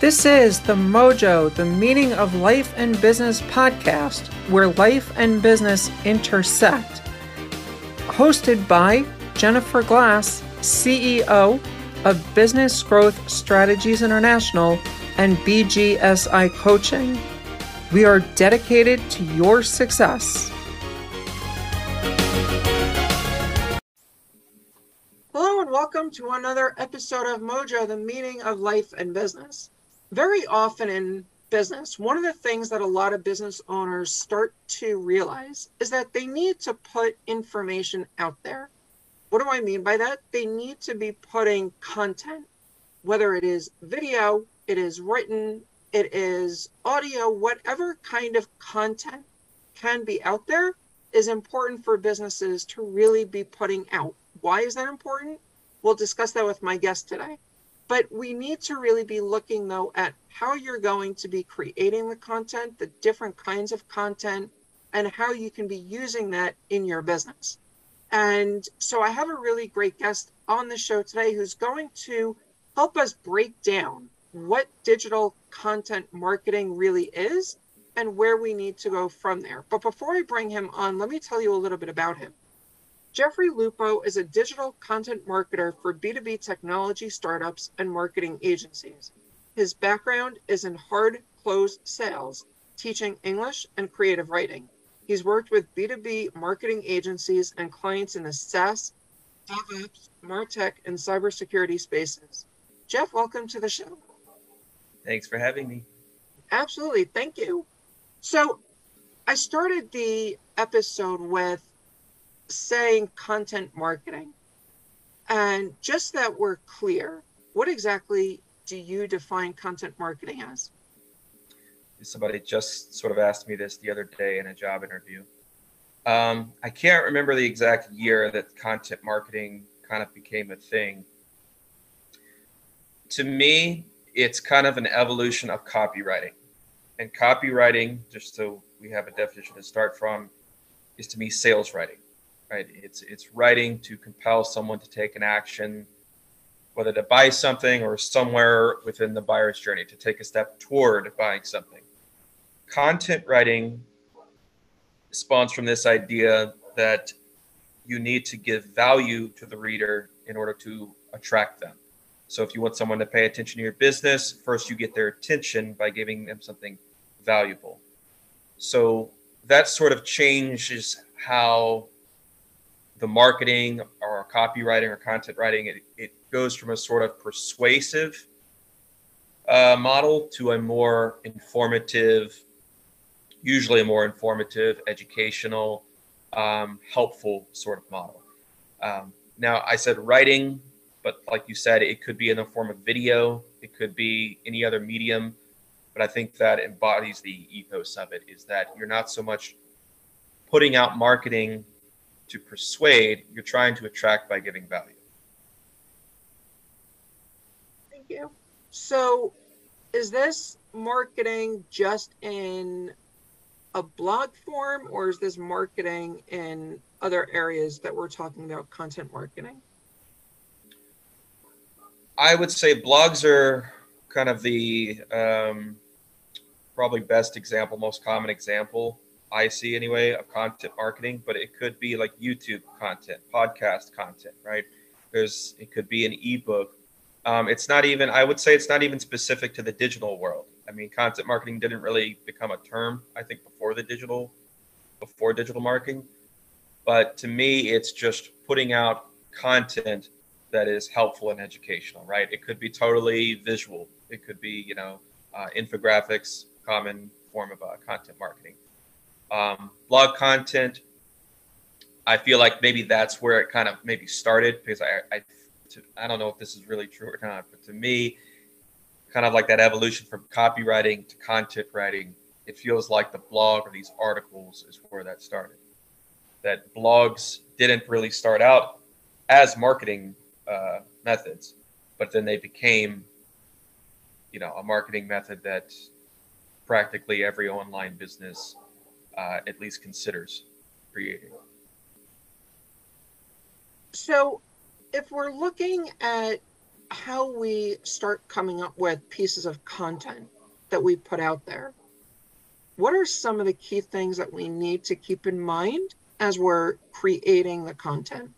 This is the Mojo, the Meaning of Life and Business podcast, where life and business intersect. Hosted by Jennifer Glass, CEO of Business Growth Strategies International and BGSI Coaching. We are dedicated to your success. Hello, and welcome to another episode of Mojo, the Meaning of Life and Business very often in business, one of the things that a lot of business owners start to realize is that they need to put information out there. What do I mean by that? They need to be putting content, whether it is video, it is written, it is audio, whatever kind of content can be out there is important for businesses to really be putting out. Why is that important? We'll discuss that with my guest today. But we need to really be looking though at how you're going to be creating the content, the different kinds of content, and how you can be using that in your business. And so I have a really great guest on the show today who's going to help us break down what digital content marketing really is and where we need to go from there. But before I bring him on, let me tell you a little bit about him. Jeffrey Lupo is a digital content marketer for B2B technology startups and marketing agencies. His background is in hard close sales, teaching English and creative writing. He's worked with B2B marketing agencies and clients in the SaaS, DevOps, MarTech, and cybersecurity spaces. Jeff, welcome to the show. Thanks for having me. Absolutely. Thank you. So, I started the episode with saying content marketing. And just that we're clear, what exactly do you define content marketing as? Somebody just sort of asked me this the other day in a job interview. Um, I can't remember the exact year that content marketing kind of became a thing. To me, it's kind of an evolution of copywriting. And copywriting, just so we have a definition to start from, is to me sales writing right? It's it's writing to compel someone to take an action, whether to buy something or somewhere within the buyer's journey to take a step toward buying something. Content writing spawns from this idea that you need to give value to the reader in order to attract them. So if you want someone to pay attention to your business, first you get their attention by giving them something valuable. So that sort of changes how the marketing or copywriting or content writing, it, it goes from a sort of persuasive uh, model to a more informative, usually a more informative, educational, um, helpful sort of model. Um, now, I said writing, but like you said, it could be in the form of video, it could be any other medium. But I think that embodies the ethos of it is that you're not so much putting out marketing to persuade, you're trying to attract by giving value. Thank you. So, is this marketing just in a blog form, or is this marketing in other areas that we're talking about content marketing? I would say blogs are kind of the um, probably best example, most common example. I see anyway of content marketing, but it could be like YouTube content, podcast content, right? There's it could be an ebook. Um, it's not even I would say it's not even specific to the digital world. I mean, content marketing didn't really become a term I think before the digital before digital marketing, but to me it's just putting out content that is helpful and educational, right? It could be totally visual. It could be you know uh, infographics, common form of uh, content marketing um, blog content. I feel like maybe that's where it kind of maybe started because I, I, to, I don't know if this is really true or not, but to me, kind of like that evolution from copywriting to content writing, it feels like the blog or these articles is where that started. That blogs didn't really start out as marketing uh, methods, but then they became, you know, a marketing method that practically every online business uh, at least considers creating. So, if we're looking at how we start coming up with pieces of content that we put out there, what are some of the key things that we need to keep in mind as we're creating the content?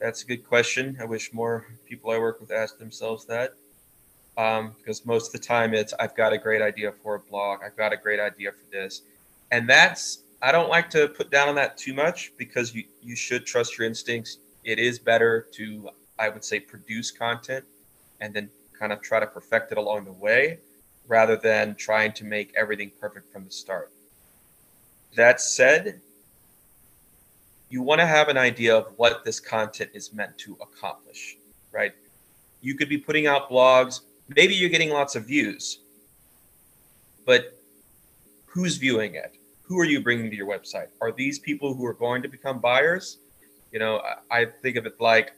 That's a good question. I wish more people I work with ask themselves that. Um, because most of the time it's I've got a great idea for a blog, I've got a great idea for this. And that's I don't like to put down on that too much because you, you should trust your instincts. It is better to, I would say, produce content and then kind of try to perfect it along the way rather than trying to make everything perfect from the start. That said, you want to have an idea of what this content is meant to accomplish, right? You could be putting out blogs, maybe you're getting lots of views, but who's viewing it? Who are you bringing to your website? Are these people who are going to become buyers? You know, I think of it like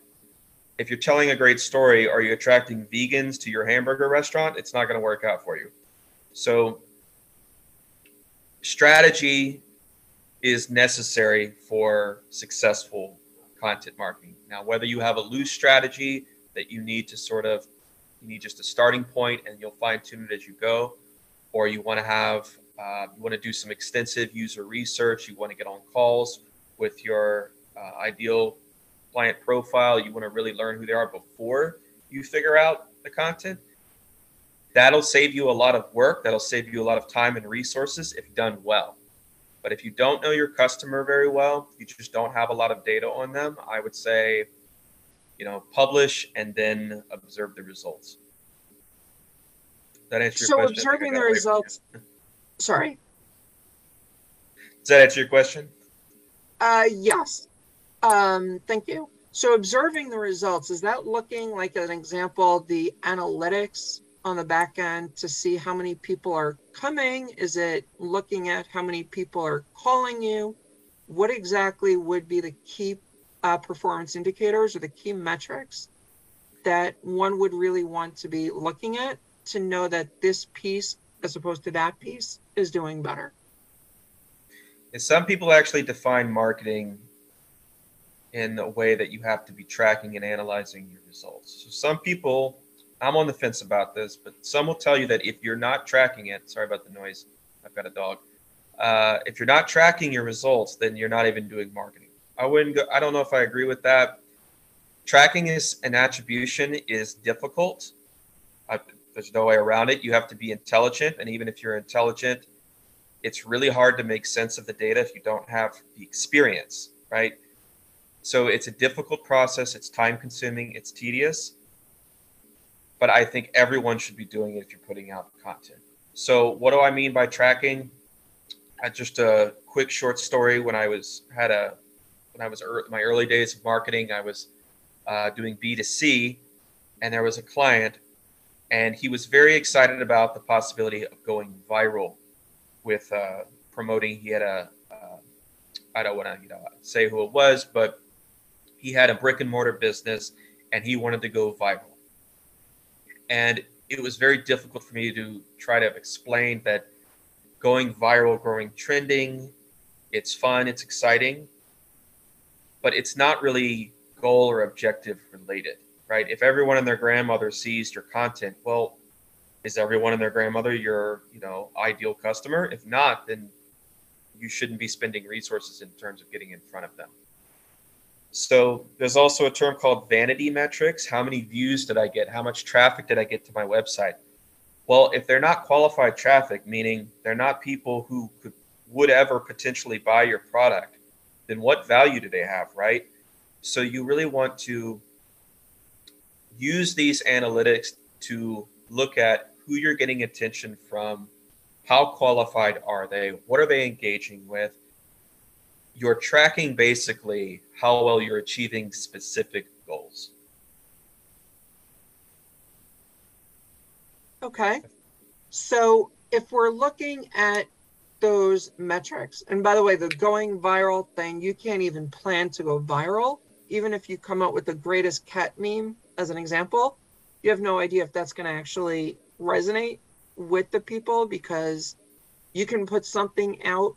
if you're telling a great story, are you attracting vegans to your hamburger restaurant? It's not going to work out for you. So, strategy is necessary for successful content marketing. Now, whether you have a loose strategy that you need to sort of, you need just a starting point and you'll fine tune it as you go, or you want to have, uh, you want to do some extensive user research, you want to get on calls with your uh, ideal client profile, you want to really learn who they are before you figure out the content. That'll save you a lot of work. That'll save you a lot of time and resources if done well. But if you don't know your customer very well, you just don't have a lot of data on them, I would say, you know, publish and then observe the results. That answer your so question? So observing the results. Sorry. Does that answer your question? Uh, yes. Um, thank you. So observing the results, is that looking like an example, the analytics on the back end to see how many people are coming? Is it looking at how many people are calling you? What exactly would be the key uh, performance indicators or the key metrics that one would really want to be looking at to know that this piece, as opposed to that piece, is doing better? Some people actually define marketing in a way that you have to be tracking and analyzing your results. So some people, I'm on the fence about this, but some will tell you that if you're not tracking it, sorry about the noise, I've got a dog. Uh, if you're not tracking your results, then you're not even doing marketing. I wouldn't go, I don't know if I agree with that. Tracking is an attribution is difficult. I, there's no way around it. You have to be intelligent, and even if you're intelligent, it's really hard to make sense of the data if you don't have the experience, right? So it's a difficult process. It's time consuming. It's tedious. But I think everyone should be doing it if you're putting out content. So what do I mean by tracking? Uh, just a quick short story. When I was had a when I was er, my early days of marketing, I was uh, doing B2C, and there was a client, and he was very excited about the possibility of going viral with uh, promoting. He had a uh, I don't want to you know say who it was, but he had a brick and mortar business and he wanted to go viral. And it was very difficult for me to try to explain that going viral, growing trending, it's fun, it's exciting, but it's not really goal or objective related, right? If everyone and their grandmother sees your content, well, is everyone and their grandmother your, you know, ideal customer? If not, then you shouldn't be spending resources in terms of getting in front of them. So there's also a term called vanity metrics. How many views did I get? How much traffic did I get to my website? Well, if they're not qualified traffic, meaning they're not people who could would ever potentially buy your product, then what value do they have, right? So you really want to use these analytics to look at who you're getting attention from, how qualified are they, what are they engaging with, you're tracking basically how well you're achieving specific goals. Okay. So if we're looking at those metrics, and by the way, the going viral thing, you can't even plan to go viral. Even if you come up with the greatest cat meme as an example, you have no idea if that's going to actually resonate with the people because you can put something out.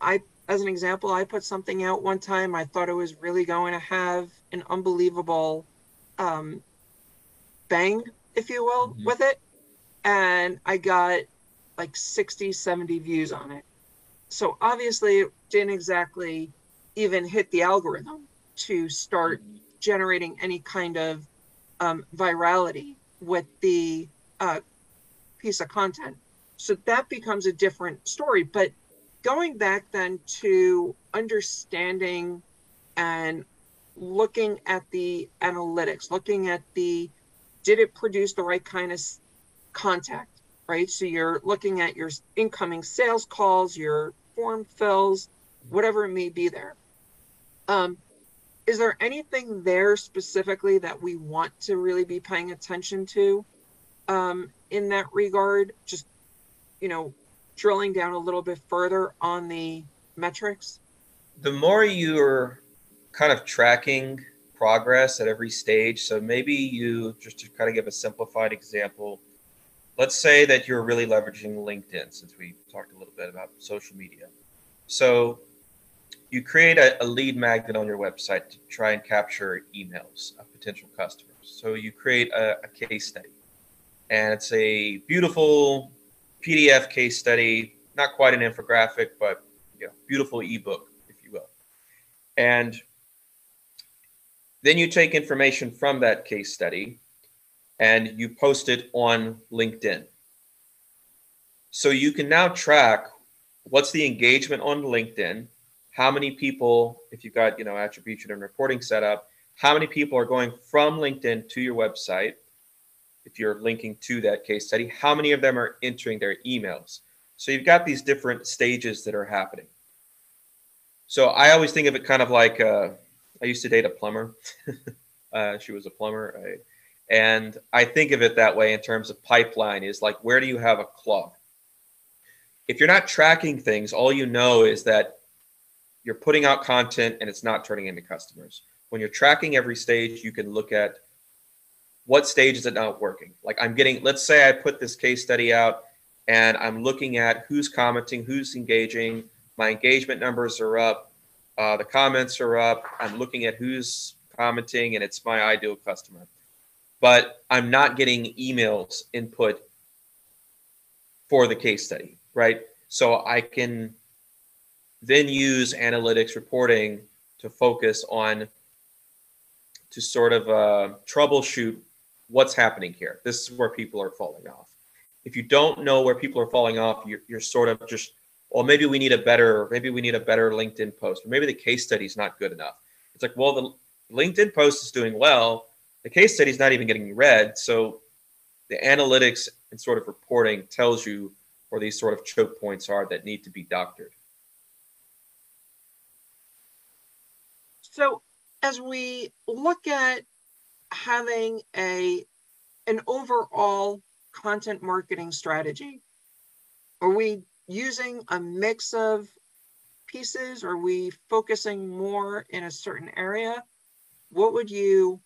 I as an example, I put something out one time. I thought it was really going to have an unbelievable um, bang, if you will, mm-hmm. with it. And I got like 60, 70 views on it. So obviously, it didn't exactly even hit the algorithm to start generating any kind of um, virality with the uh, piece of content. So that becomes a different story. But going back then to understanding and looking at the analytics, looking at the did it produce the right kind of contact, right? So you're looking at your incoming sales calls, your form fills, whatever it may be there. Um, is there anything there specifically that we want to really be paying attention to um, in that regard? Just, you know, drilling down a little bit further on the metrics? The more you're kind of tracking progress at every stage, so maybe you, just to kind of give a simplified example, let's say that you're really leveraging LinkedIn, since we talked a little bit about social media. So you create a, a, lead magnet on your website to try and capture emails of potential customers. So you create a, a case study, and it's a beautiful PDF case study, not quite an infographic, but you know, beautiful ebook, if you will. And then you take information from that case study and you post it on LinkedIn. So you can now track what's the engagement on LinkedIn how many people, if you've got, you know, attribution and reporting set up, how many people are going from LinkedIn to your website, if you're linking to that case study, how many of them are entering their emails. So you've got these different stages that are happening. So I always think of it kind of like uh, I used to date a plumber. uh, she was a plumber. I, and I think of it that way in terms of pipeline is like, where do you have a clog? If you're not tracking things, all you know is that you're putting out content and it's not turning into customers. When you're tracking every stage, you can look at what stage is it not working. Like I'm getting, let's say I put this case study out and I'm looking at who's commenting, who's engaging. My engagement numbers are up, uh, the comments are up. I'm looking at who's commenting and it's my ideal customer. But I'm not getting emails input for the case study, right? So I can then use analytics reporting to focus on to sort of uh, troubleshoot what's happening here. This is where people are falling off. If you don't know where people are falling off, you're, you're sort of just, well, maybe we need a better, maybe we need a better LinkedIn post, or maybe the case study is not good enough. It's like, well, the LinkedIn post is doing well. The case study is not even getting read. So the analytics and sort of reporting tells you where these sort of choke points are that need to be doctored. So as we look at having a an overall content marketing strategy, are we using a mix of pieces? Are we focusing more in a certain area? What would you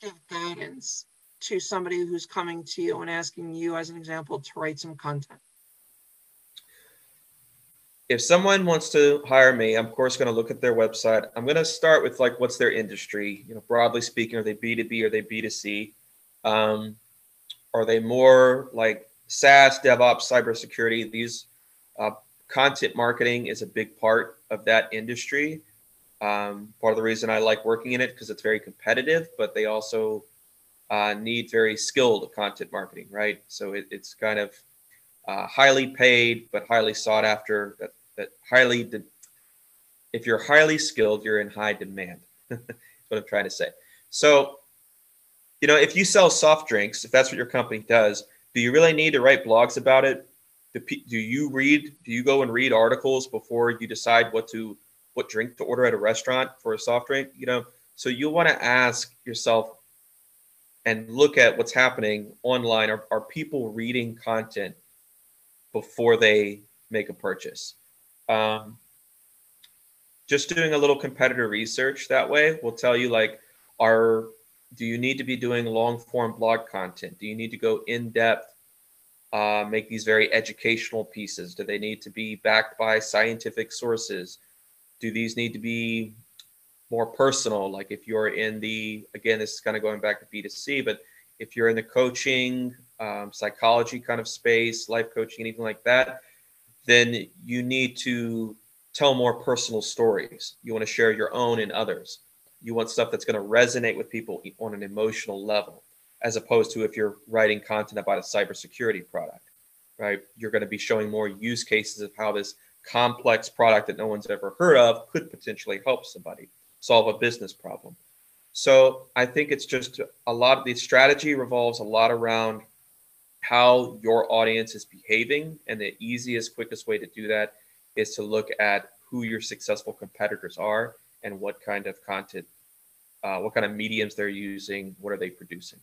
give guidance to somebody who's coming to you and asking you, as an example, to write some content? if someone wants to hire me, I'm of course going to look at their website. I'm going to start with like, what's their industry? You know, broadly speaking, are they B2B? Are they B2C? Um, are they more like SaaS, DevOps, cybersecurity? These uh, content marketing is a big part of that industry. Um, part of the reason I like working in it because it's very competitive, but they also uh, need very skilled content marketing, right? So it, it's kind of uh, highly paid but highly sought after. That that highly, de- if you're highly skilled, you're in high demand. that's what I'm trying to say. So, you know, if you sell soft drinks, if that's what your company does, do you really need to write blogs about it? Do, do you read? Do you go and read articles before you decide what to what drink to order at a restaurant for a soft drink? You know, so you want to ask yourself and look at what's happening online. Are, are people reading content before they make a purchase? Um, just doing a little competitor research that way will tell you like, are do you need to be doing long form blog content? Do you need to go in depth, uh, make these very educational pieces? Do they need to be backed by scientific sources? Do these need to be more personal? Like if you're in the again, this is kind of going back to B2C, but if you're in the coaching, um, psychology kind of space, life coaching, anything like that, then you need to tell more personal stories. You want to share your own and others. You want stuff that's going to resonate with people on an emotional level, as opposed to if you're writing content about a cybersecurity product, right? You're going to be showing more use cases of how this complex product that no one's ever heard of could potentially help somebody solve a business problem. So I think it's just a lot of the strategy revolves a lot around how your audience is behaving. And the easiest, quickest way to do that is to look at who your successful competitors are and what kind of content, uh, what kind of mediums they're using, what are they producing.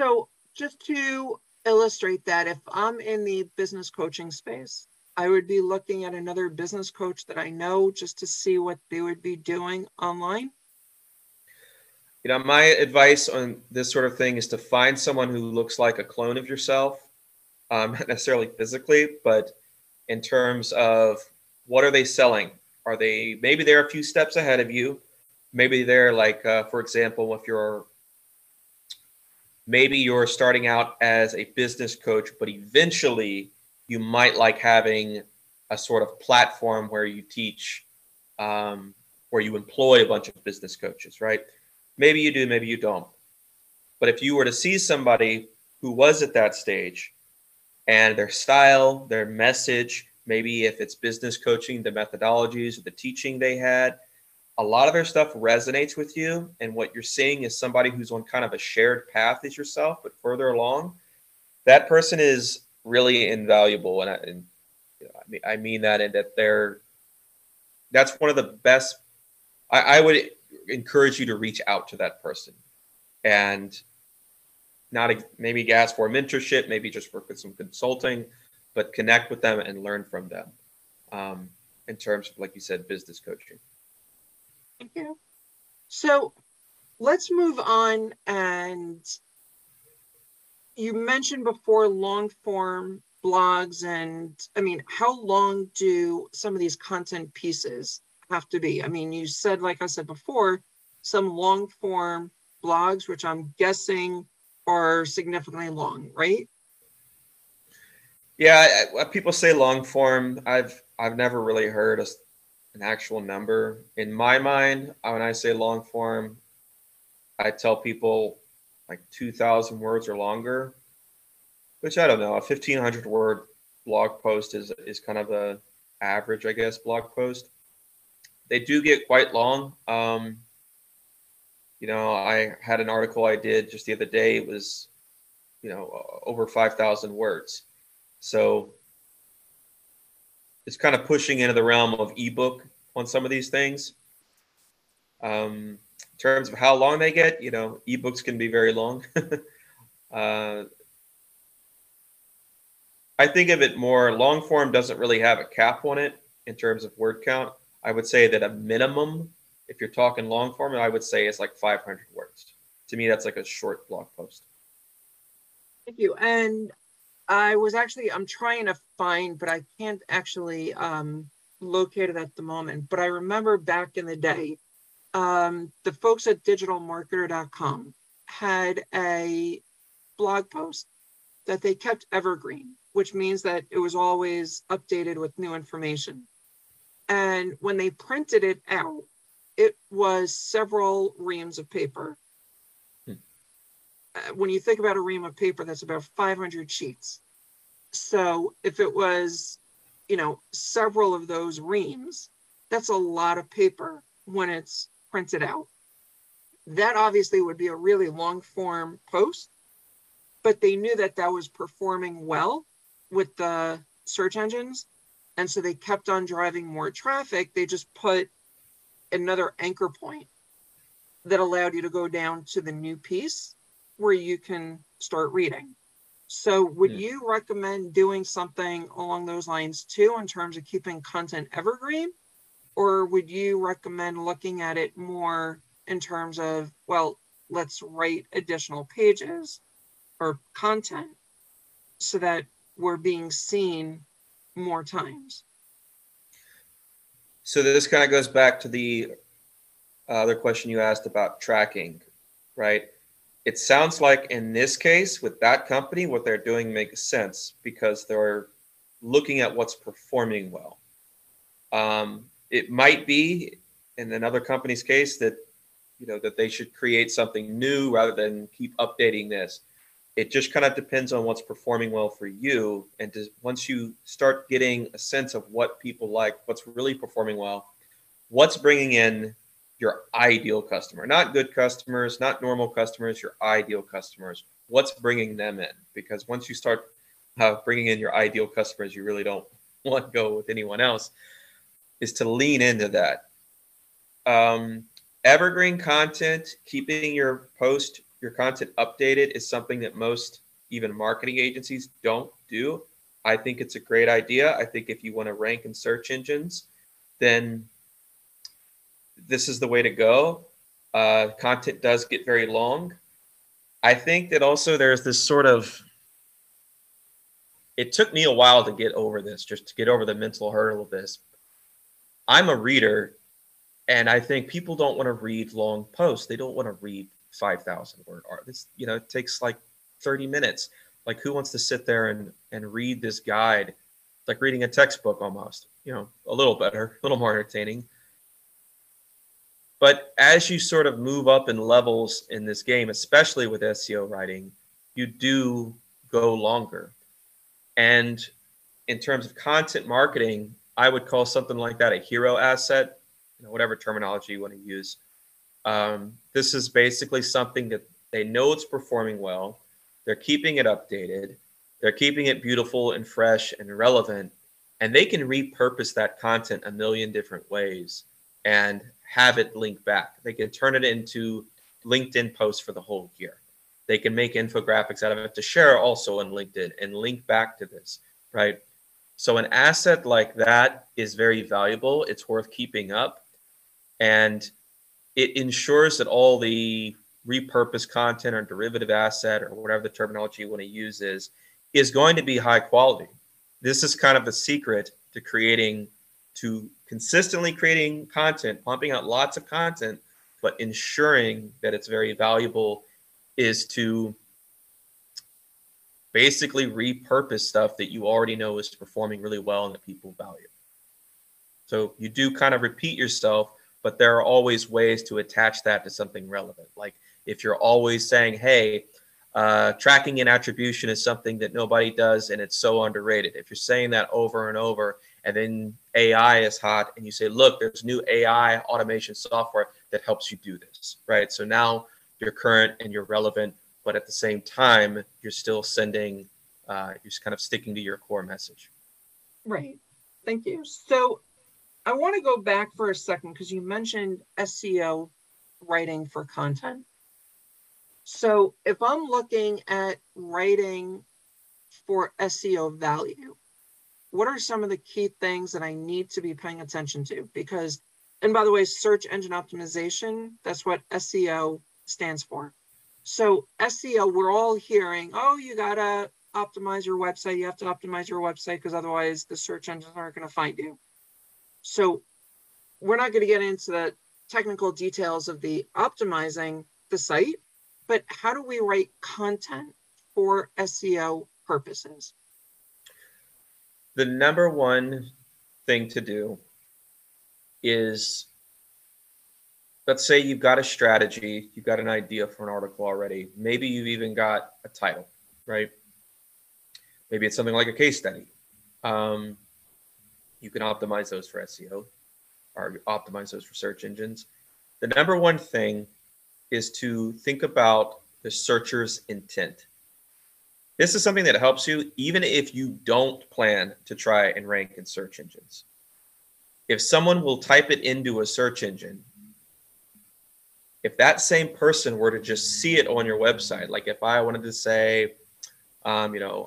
So just to illustrate that, if I'm in the business coaching space, I would be looking at another business coach that I know just to see what they would be doing online. You know, my advice on this sort of thing is to find someone who looks like a clone of yourself, um, not necessarily physically, but in terms of what are they selling? Are they maybe they're a few steps ahead of you? Maybe they're like, uh, for example, if you're maybe you're starting out as a business coach, but eventually you might like having a sort of platform where you teach, um, where you employ a bunch of business coaches, right? Maybe you do, maybe you don't. But if you were to see somebody who was at that stage and their style, their message, maybe if it's business coaching, the methodologies, the teaching they had, a lot of their stuff resonates with you. And what you're seeing is somebody who's on kind of a shared path as yourself, but further along. That person is really invaluable. And I, and, I, mean, that in that they're, that's one of the best. I, I would encourage you to reach out to that person and not maybe ask for mentorship, maybe just work with some consulting, but connect with them and learn from them um, in terms of, like you said, business coaching. Thank you. So let's move on. And you mentioned before long form blogs. And I mean, how long do some of these content pieces have to be? I mean, you said, like I said before, some long form blogs, which I'm guessing are significantly long, right? Yeah, people say long form. I've I've never really heard a, an actual number. In my mind, when I say long form, I tell people like 2,000 words or longer, which I don't know. A 1,500 word blog post is is kind of a average, I guess, blog post. They do get quite long. Um, you know, I had an article I did just the other day. It was, you know, over 5,000 words. So it's kind of pushing into the realm of ebook on some of these things. Um, in terms of how long they get, you know, ebooks can be very long. uh, I think of it more long form doesn't really have a cap on it in terms of word count. I would say that a minimum if you're talking long form, I would say it's like 500 words. To me, that's like a short blog post. Thank you. And I was actually, I'm trying to find, but I can't actually um, locate it at the moment. But I remember back in the day, um, the folks at digitalmarketer.com had a blog post that they kept evergreen, which means that it was always updated with new information. And when they printed it out, it was several reams of paper. Uh, when you think about a ream of paper, that's about 500 sheets. So if it was, you know, several of those reams, that's a lot of paper when it's printed out. That obviously would be a really long form post, but they knew that that was performing well with the search engines. And so they kept on driving more traffic. They just put another anchor point that allowed you to go down to the new piece where you can start reading. So, would yeah. you recommend doing something along those lines too, in terms of keeping content evergreen? Or would you recommend looking at it more in terms of, well, let's write additional pages or content so that we're being seen more times? So this kind of goes back to the other question you asked about tracking, right? It sounds like in this case with that company, what they're doing makes sense because they're looking at what's performing well. Um, it might be in another company's case that you know that they should create something new rather than keep updating this it just kind of depends on what's performing well for you and to, once you start getting a sense of what people like what's really performing well what's bringing in your ideal customer not good customers not normal customers your ideal customers what's bringing them in because once you start uh, bringing in your ideal customers you really don't want to go with anyone else is to lean into that um, evergreen content keeping your post your content updated is something that most even marketing agencies don't do. I think it's a great idea. I think if you want to rank in search engines, then this is the way to go. Uh, content does get very long. I think that also there's this sort of it took me a while to get over this, just to get over the mental hurdle of this. I'm a reader, and I think people don't want to read long posts. They don't want to read 5,000 word art. This, you know, it takes like 30 minutes. Like who wants to sit there and, and read this guide? It's like reading a textbook almost, you know, a little better, a little more entertaining. But as you sort of move up in levels in this game, especially with SEO writing, you do go longer. And in terms of content marketing, I would call something like that a hero asset, you know, whatever terminology you want to use. Um, this is basically something that they know it's performing well. They're keeping it updated. They're keeping it beautiful and fresh and relevant. And they can repurpose that content a million different ways and have it link back. They can turn it into LinkedIn posts for the whole year. They can make infographics out of it to share also on LinkedIn and link back to this, right? So an asset like that is very valuable. It's worth keeping up. And it ensures that all the repurposed content or derivative asset or whatever the terminology you want to use is is going to be high quality. This is kind of the secret to creating to consistently creating content, pumping out lots of content, but ensuring that it's very valuable is to basically repurpose stuff that you already know is performing really well and that people value. So you do kind of repeat yourself but there are always ways to attach that to something relevant. Like if you're always saying, hey, uh, tracking and attribution is something that nobody does and it's so underrated. If you're saying that over and over, and then AI is hot, and you say, look, there's new AI automation software that helps you do this, right? So now you're current and you're relevant, but at the same time, you're still sending, uh, you're kind of sticking to your core message. Right. Thank you. So I want to go back for a second because you mentioned SEO writing for content. So if I'm looking at writing for SEO value, what are some of the key things that I need to be paying attention to? Because, and by the way, search engine optimization, that's what SEO stands for. So SEO, we're all hearing, oh, you gotta optimize your website. You have to optimize your website because otherwise the search engines aren't going to find you. So we're not going to get into the technical details of the optimizing the site, but how do we write content for SEO purposes? The number one thing to do is let's say you've got a strategy, you've got an idea for an article already. Maybe you've even got a title, right? Maybe it's something like a case study. Um, you can optimize those for SEO or optimize those for search engines. The number one thing is to think about the searcher's intent. This is something that helps you even if you don't plan to try and rank in search engines. If someone will type it into a search engine, if that same person were to just see it on your website, like if I wanted to say, um, you know,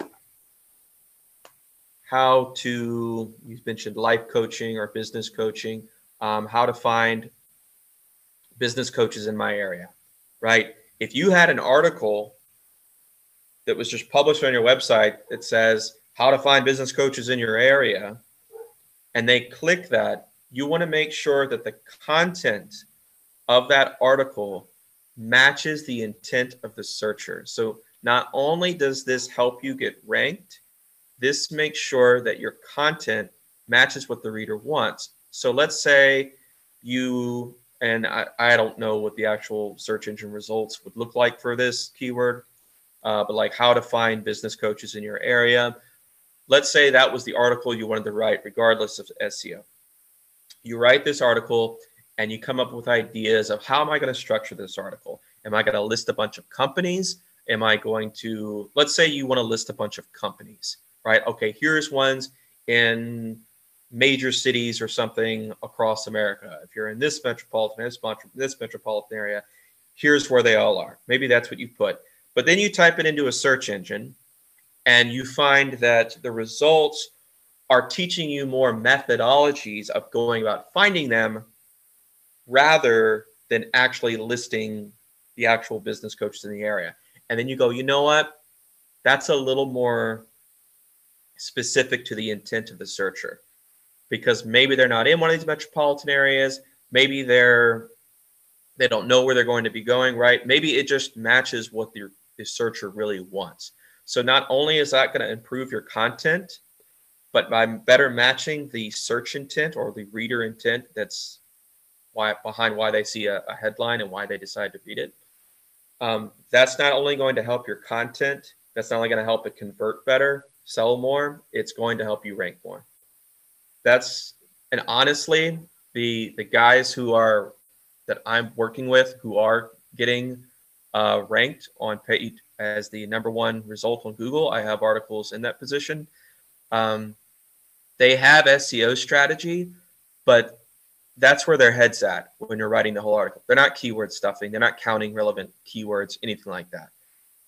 how to, you mentioned life coaching or business coaching, um, how to find business coaches in my area, right? If you had an article that was just published on your website that says how to find business coaches in your area, and they click that, you want to make sure that the content of that article matches the intent of the searcher. So not only does this help you get ranked, this makes sure that your content matches what the reader wants. So let's say you, and I, I don't know what the actual search engine results would look like for this keyword, uh, but like how to find business coaches in your area. Let's say that was the article you wanted to write, regardless of SEO. You write this article and you come up with ideas of how am I going to structure this article? Am I going to list a bunch of companies? Am I going to, let's say you want to list a bunch of companies, right? Okay, here's ones in major cities or something across America. If you're in this metropolitan, this, this metropolitan area, here's where they all are. Maybe that's what you put. But then you type it into a search engine and you find that the results are teaching you more methodologies of going about finding them rather than actually listing the actual business coaches in the area. And then you go, you know what? That's a little more specific to the intent of the searcher because maybe they're not in one of these metropolitan areas. Maybe they're they don't know where they're going to be going, right? Maybe it just matches what the, the searcher really wants. So not only is that going to improve your content, but by better matching the search intent or the reader intent that's why behind why they see a, a headline and why they decide to read it. Um, that's not only going to help your content, that's not only going to help it convert better, sell more, it's going to help you rank more. That's and honestly, the the guys who are that I'm working with who are getting uh, ranked on paid as the number one result on Google. I have articles in that position. Um, they have SEO strategy, but that's where their head's at when you're writing the whole article. They're not keyword stuffing. They're not counting relevant keywords, anything like that.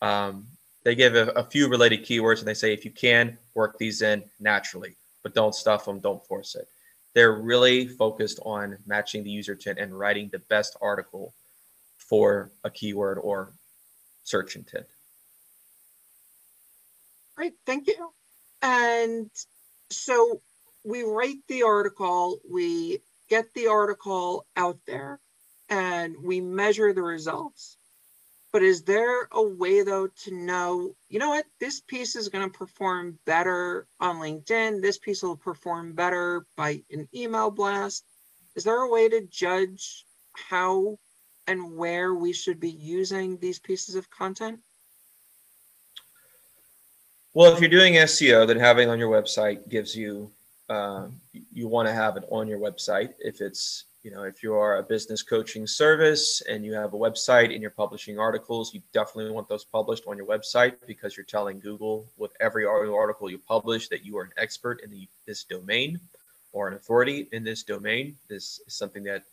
Um, they give a, a, few related keywords and they say if you can work these in naturally, but don't stuff them, don't force it. They're really focused on matching the user intent and writing the best article for a keyword or search intent. Great, thank you. And so we write the article, we get the article out there and we measure the results. But is there a way though to know, you know what, this piece is going to perform better on LinkedIn, this piece will perform better by an email blast? Is there a way to judge how and where we should be using these pieces of content? Well, if you're doing SEO, then having on your website gives you uh, you want to have it on your website. If it's, you know, if you are a business coaching service and you have a website and you're publishing articles, you definitely want those published on your website because you're telling Google with every article you publish that you are an expert in the, this domain or an authority in this domain. This is something that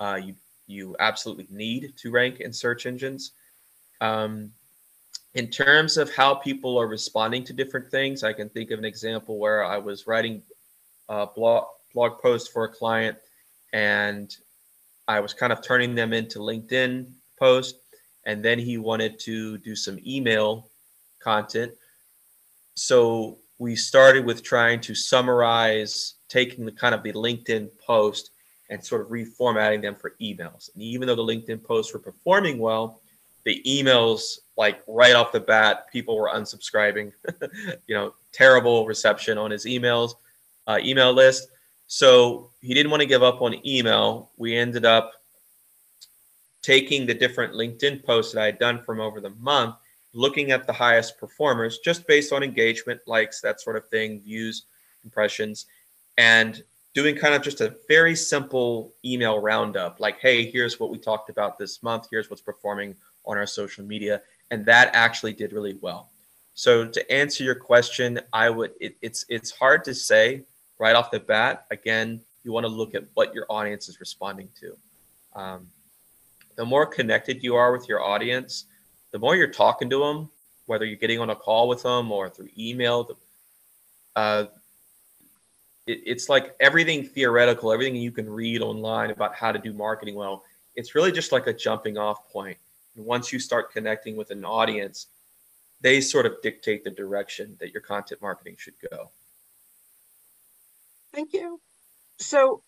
uh, you you absolutely need to rank in search engines. Um, in terms of how people are responding to different things, I can think of an example where I was writing uh, blog blog post for a client, and I was kind of turning them into LinkedIn post, and then he wanted to do some email content. So we started with trying to summarize, taking the kind of the LinkedIn post and sort of reformatting them for emails. And even though the LinkedIn posts were performing well, the emails like right off the bat, people were unsubscribing. you know, terrible reception on his emails uh, email list. So he didn't want to give up on email. We ended up taking the different LinkedIn posts that I had done from over the month, looking at the highest performers just based on engagement, likes, that sort of thing, views, impressions, and doing kind of just a very simple email roundup like, hey, here's what we talked about this month, here's what's performing on our social media. And that actually did really well. So to answer your question, I would it, it's it's hard to say right off the bat, again, you want to look at what your audience is responding to. Um, the more connected you are with your audience, the more you're talking to them, whether you're getting on a call with them or through email. Uh, it, it's like everything theoretical, everything you can read online about how to do marketing well. It's really just like a jumping off point. And once you start connecting with an audience, they sort of dictate the direction that your content marketing should go. Thank you. So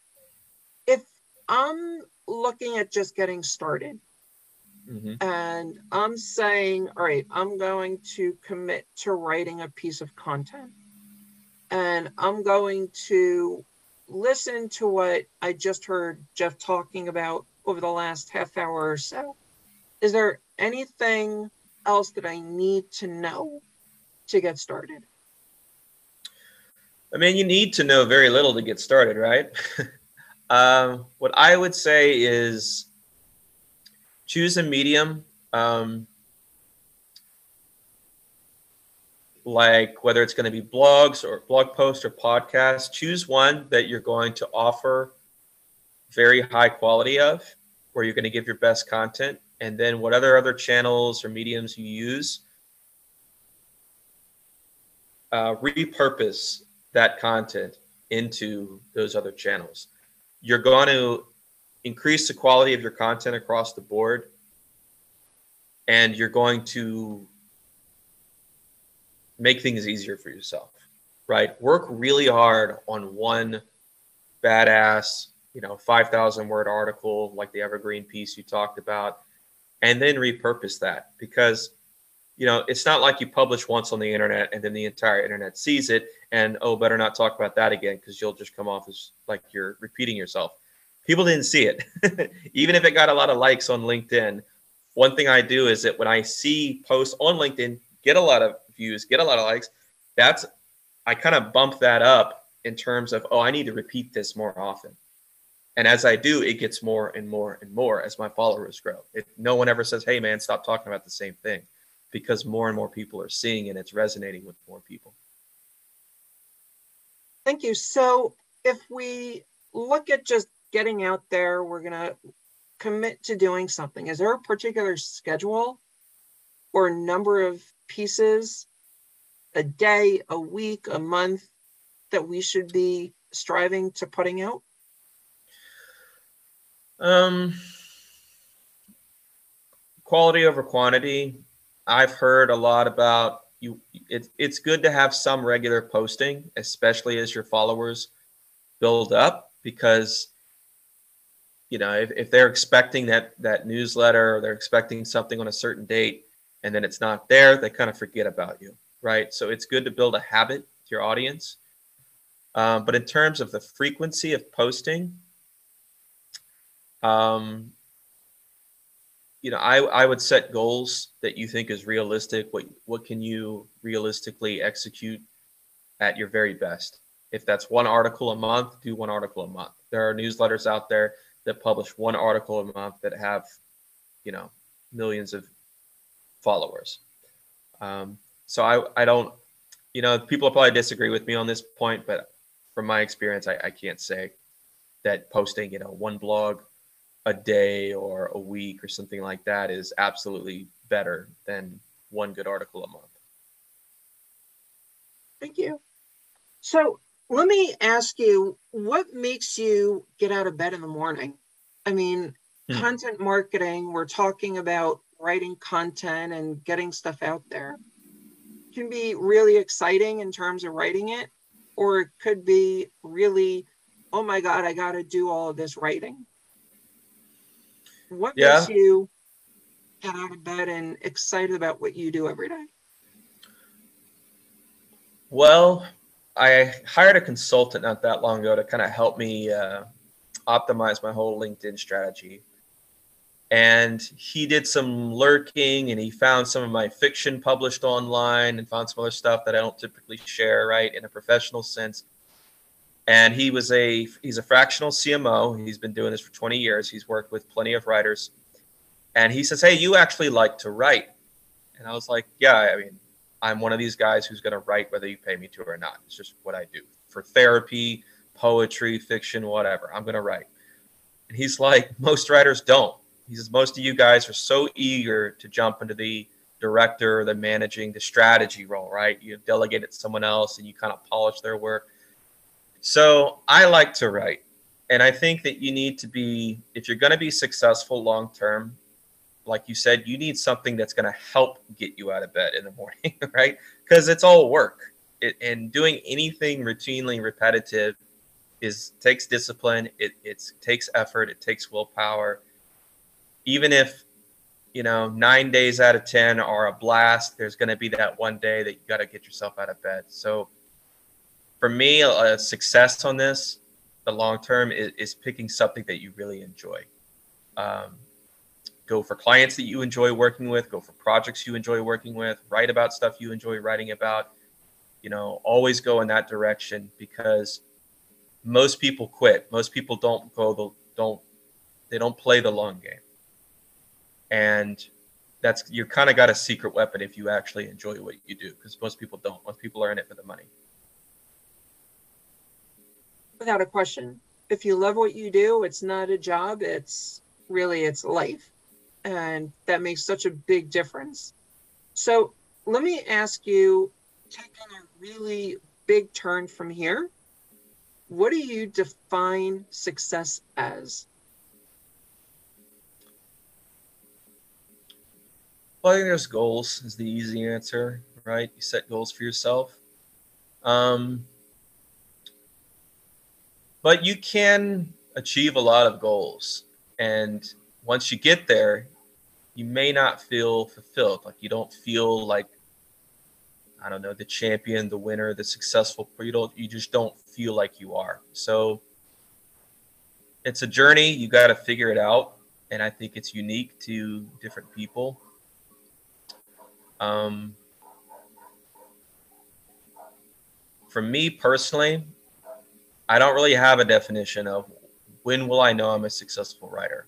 if I'm looking at just getting started mm-hmm. and I'm saying, all right, I'm going to commit to writing a piece of content. And I'm going to listen to what I just heard Jeff talking about over the last half hour or so. Is there anything else that I need to know to get started? I mean, you need to know very little to get started, right? um, what I would say is choose a medium um, like whether it's going to be blogs or blog posts or podcasts choose one that you're going to offer very high quality of where you're going to give your best content and then what other other channels or mediums you use uh, repurpose that content into those other channels. You're going to increase the quality of your content across the board and you're going to make things easier for yourself right work really hard on one badass you know 5000 word article like the evergreen piece you talked about and then repurpose that because you know it's not like you publish once on the internet and then the entire internet sees it and oh better not talk about that again because you'll just come off as like you're repeating yourself people didn't see it. Even if it got a lot of likes on LinkedIn, one thing I do is that when I see posts on LinkedIn get a lot of views, get a lot of likes, that's I kind of bump that up in terms of, oh, I need to repeat this more often. And as I do, it gets more and more and more as my followers grow. If no one ever says, hey, man, stop talking about the same thing because more and more people are seeing and it's resonating with more people. Thank you. So if we look at just getting out there. We're to commit to doing something. Is there a particular schedule or number of pieces a day, a week, a month that we should be striving to putting out? Um, quality over quantity. I've heard a lot about you. It, it's good to have some regular posting, especially as your followers build up, because you know, if, if they're expecting that that newsletter or they're expecting something on a certain date and then it's not there, they kind of forget about you, right? So it's good to build a habit with your audience. Um, but in terms of the frequency of posting, um, you know, I, I would set goals that you think is realistic. What what can you realistically execute at your very best? If that's one article a month, do one article a month. There are newsletters out there that publish one article a month that have, you know, millions of followers. Um, so I, I don't, you know, people probably disagree with me on this point, but from my experience, I, I can't say that posting, you know, one blog a day or a week or something like that is absolutely better than one good article a month. Thank you. So let me ask you, what makes you get out of bed in the morning? I mean, hmm. content marketing, we're talking about writing content and getting stuff out there can be really exciting in terms of writing it, or it could be really, oh my God, I got to do all of this writing. What yeah. makes you get out of bed and excited about what you do every day? Well, I hired a consultant not that long ago to kind of help me uh, optimize my whole LinkedIn strategy. And he did some lurking and he found some of my fiction published online and found some other stuff that I don't typically share, right, in a professional sense. And he was a he's a fractional CMO. He's been doing this for 20 years. He's worked with plenty of writers. And he says, Hey, you actually like to write. And I was like, Yeah, I mean, I'm one of these guys who's going to write whether you pay me to or not. It's just what I do for therapy, poetry, fiction, whatever. I'm going to write. And he's like, most writers don't. He says, most of you guys are so eager to jump into the director, the managing, the strategy role, right? You delegate it to someone else and you kind of polish their work. So I like to write. And I think that you need to be, if you're going to be successful long term, like you said, you need something that's going to help get you out of bed in the morning, right? Because it's all work. It, and doing anything routinely repetitive is takes discipline. It it takes effort. It takes willpower. Even if you know, nine days out of 10 are a blast. There's going to be that one day that you got to get yourself out of bed. So for me, a, a success on this, the long term, is, is, picking something that you really enjoy. Um, go for clients that you enjoy working with, go for projects you enjoy working with, write about stuff you enjoy writing about. You know, always go in that direction because most people quit. Most people don't go the don't they don't play the long game and that's you kind of got a secret weapon if you actually enjoy what you do because most people don't. Most people are in it for the money. Without a question. If you love what you do it's not a job it's really it's life. And that makes such a big difference. So let me ask you taking a really big turn from here what do you define success as Well, I think there's goals is the easy answer, right? You set goals for yourself. Um, but you can achieve a lot of goals. And once you get there, you may not feel fulfilled. Like you don't feel like, I don't know, the champion, the winner, the successful, you don't, you just don't feel like you are. So it's a journey. You got to figure it out. And I think it's unique to different people um, for me personally, I don't really have a definition of when will I know I'm a successful writer.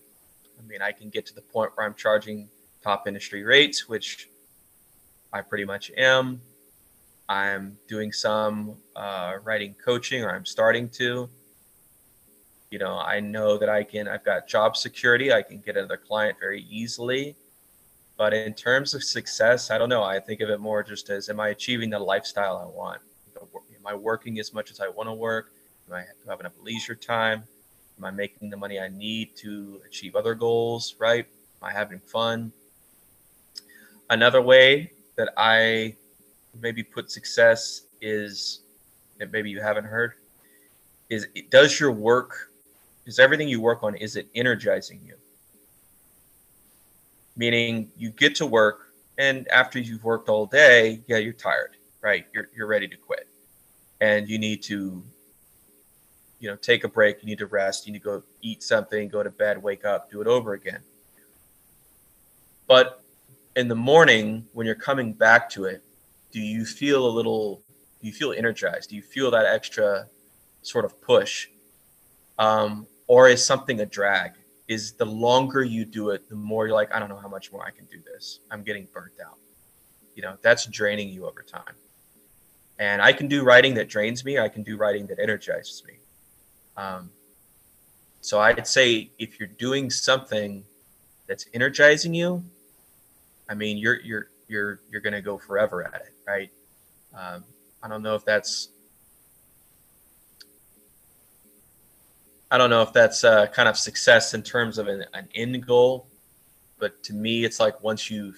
I mean, I can get to the point where I'm charging top industry rates, which I pretty much am. I'm doing some uh, writing coaching, or I'm starting to. You know, I know that I can, I've got job security. I can get another client very easily. But in terms of success, I don't know. I think of it more just as am I achieving the lifestyle I want? Am I working as much as I want to work? Am I having enough leisure time? Am I making the money I need to achieve other goals? Right? Am I having fun? Another way that I maybe put success is that maybe you haven't heard is does your work is everything you work on is it energizing you meaning you get to work and after you've worked all day, yeah, you're tired, right? You're, you're ready to quit and you need to, you know, take a break. You need to rest. You need to go eat something, go to bed, wake up, do it over again. But in the morning, when you're coming back to it, do you feel a little, do you feel energized? Do you feel that extra sort of push? Um, or is something a drag? Is the longer you do it, the more you're like, I don't know how much more I can do this. I'm getting burnt out. You know, that's draining you over time. And I can do writing that drains me. I can do writing that energizes me. Um, so I'd say if you're doing something that's energizing you, I mean, you're you're you're you're gonna go forever at it, right? Um, I don't know if that's I don't know if that's uh, kind of success in terms of an, an end goal, but to me, it's like once you've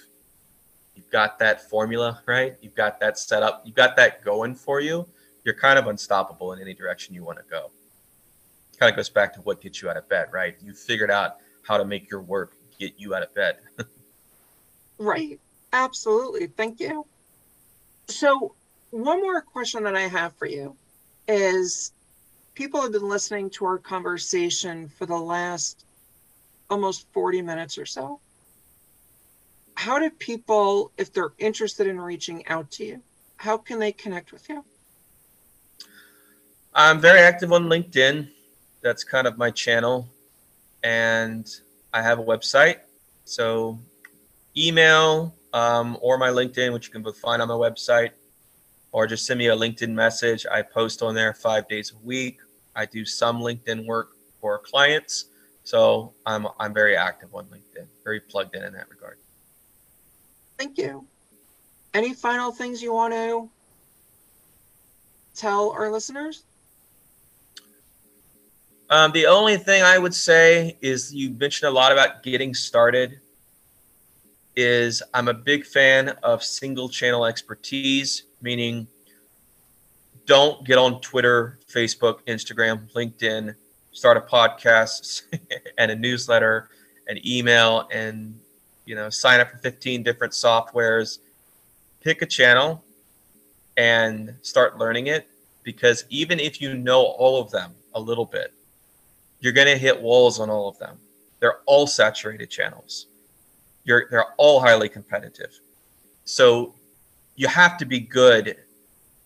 you've got that formula right, you've got that set up, you've got that going for you, you're kind of unstoppable in any direction you want to go. Kind of goes back to what gets you out of bed, right? You figured out how to make your work get you out of bed. right. Absolutely. Thank you. So, one more question that I have for you is people have been listening to our conversation for the last almost 40 minutes or so. How do people, if they're interested in reaching out to you, how can they connect with you? I'm very active on LinkedIn. That's kind of my channel. And I have a website. So email um, or my LinkedIn, which you can both find on my website, or just send me a LinkedIn message. I post on there five days a week. I do some LinkedIn work for clients. So I'm I'm very active on LinkedIn, very plugged in in that regard. Thank you. Any final things you want to tell our listeners? Um, the only thing I would say is you mentioned a lot about getting started. Is I'm a big fan of single channel expertise, meaning don't get on Twitter, Facebook, Instagram, LinkedIn, start a podcast and a newsletter, an email, and you know, sign up for 15 different softwares. Pick a channel and start learning it because even if you know all of them a little bit, you're going to hit walls on all of them. They're all saturated channels. You're, they're all highly competitive. So you have to be good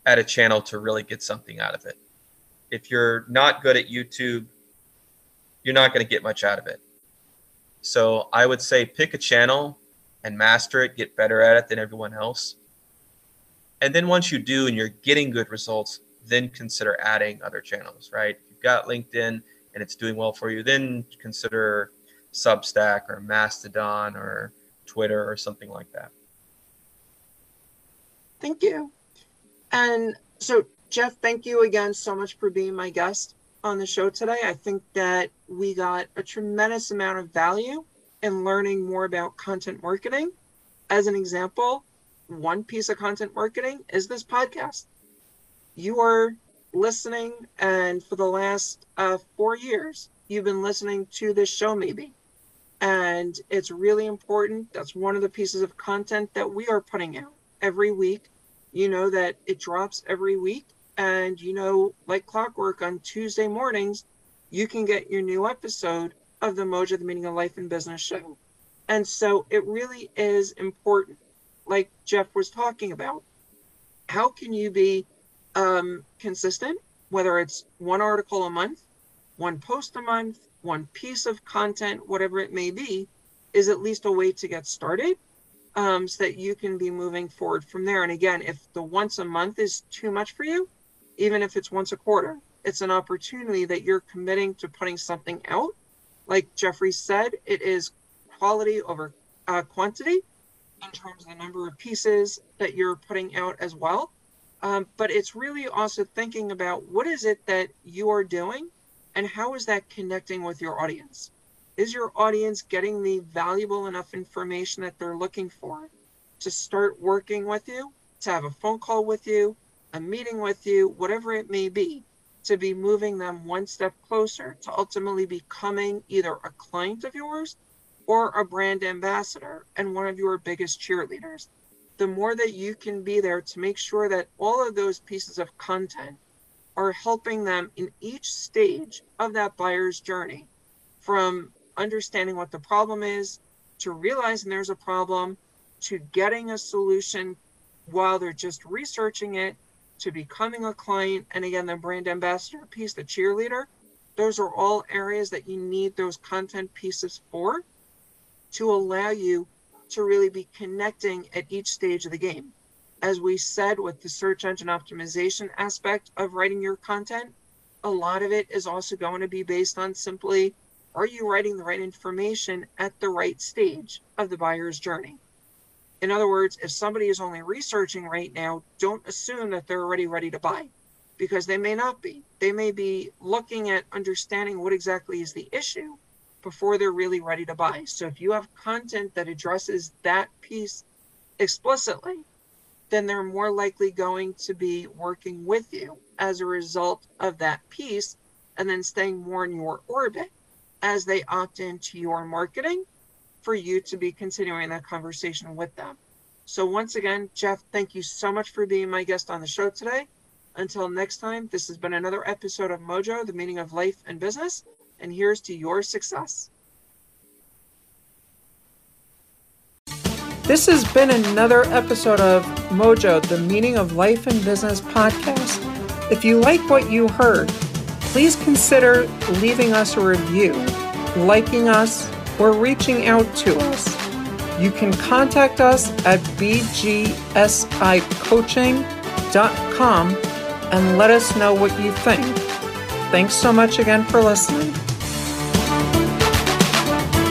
at a channel to really get something out of it. If you're not good at YouTube, you're not going to get much out of it. So I would say pick a channel and master it, get better at it than everyone else. And then once you do and you're getting good results, then consider adding other channels, right? If you've got LinkedIn and it's doing well for you, then consider Substack or Mastodon or Twitter or something like that. Thank you. And so, Jeff, thank you again so much for being my guest on the show today. I think that we got a tremendous amount of value in learning more about content marketing. As an example, one piece of content marketing is this podcast. You are listening, and for the last uh, four years, you've been listening to this show, maybe. And it's really important. That's one of the pieces of content that we are putting out every week. You know that it drops every week. And, you know, like clockwork on Tuesday mornings, you can get your new episode of the Mojo, the Meaning of Life and Business show. And so it really is important, like Jeff was talking about. How can you be um, consistent, whether it's one article a month, one post a month, one piece of content, whatever it may be, is at least a way to get started um, so that you can be moving forward from there. And again, if the once a month is too much for you, even if it's once a quarter, it's an opportunity that you're committing to putting something out. Like Jeffrey said, it is quality over uh, quantity in terms of the number of pieces that you're putting out as well. Um, but it's really also thinking about what is it that you are doing and how is that connecting with your audience? Is your audience getting the valuable enough information that they're looking for to start working with you, to have a phone call with you, a meeting with you, whatever it may be, to be moving them one step closer to ultimately becoming either a client of yours or a brand ambassador and one of your biggest cheerleaders. The more that you can be there to make sure that all of those pieces of content are helping them in each stage of that buyer's journey from understanding what the problem is to realizing there's a problem to getting a solution while they're just researching it to becoming a client and again the brand ambassador piece the cheerleader those are all areas that you need those content pieces for to allow you to really be connecting at each stage of the game. As we said with the search engine optimization aspect of writing your content, a lot of it is also going to be based on simply are you writing the right information at the right stage of the buyer's journey? In other words, if somebody is only researching right now, don't assume that they're already ready to buy because they may not be. They may be looking at understanding what exactly is the issue before they're really ready to buy. So if you have content that addresses that piece explicitly, then they're more likely going to be working with you as a result of that piece and then staying more in your orbit as they opt into your marketing for you to be continuing that conversation with them. So, once again, Jeff, thank you so much for being my guest on the show today. Until next time, this has been another episode of Mojo, the meaning of life and business, and here's to your success. This has been another episode of Mojo, the Meaning of Life and Business podcast. If you like what you heard, please consider leaving us a review, liking us, or reaching out to us. You can contact us at bgsicoaching.com and let us know what you think. Thanks so much again for listening.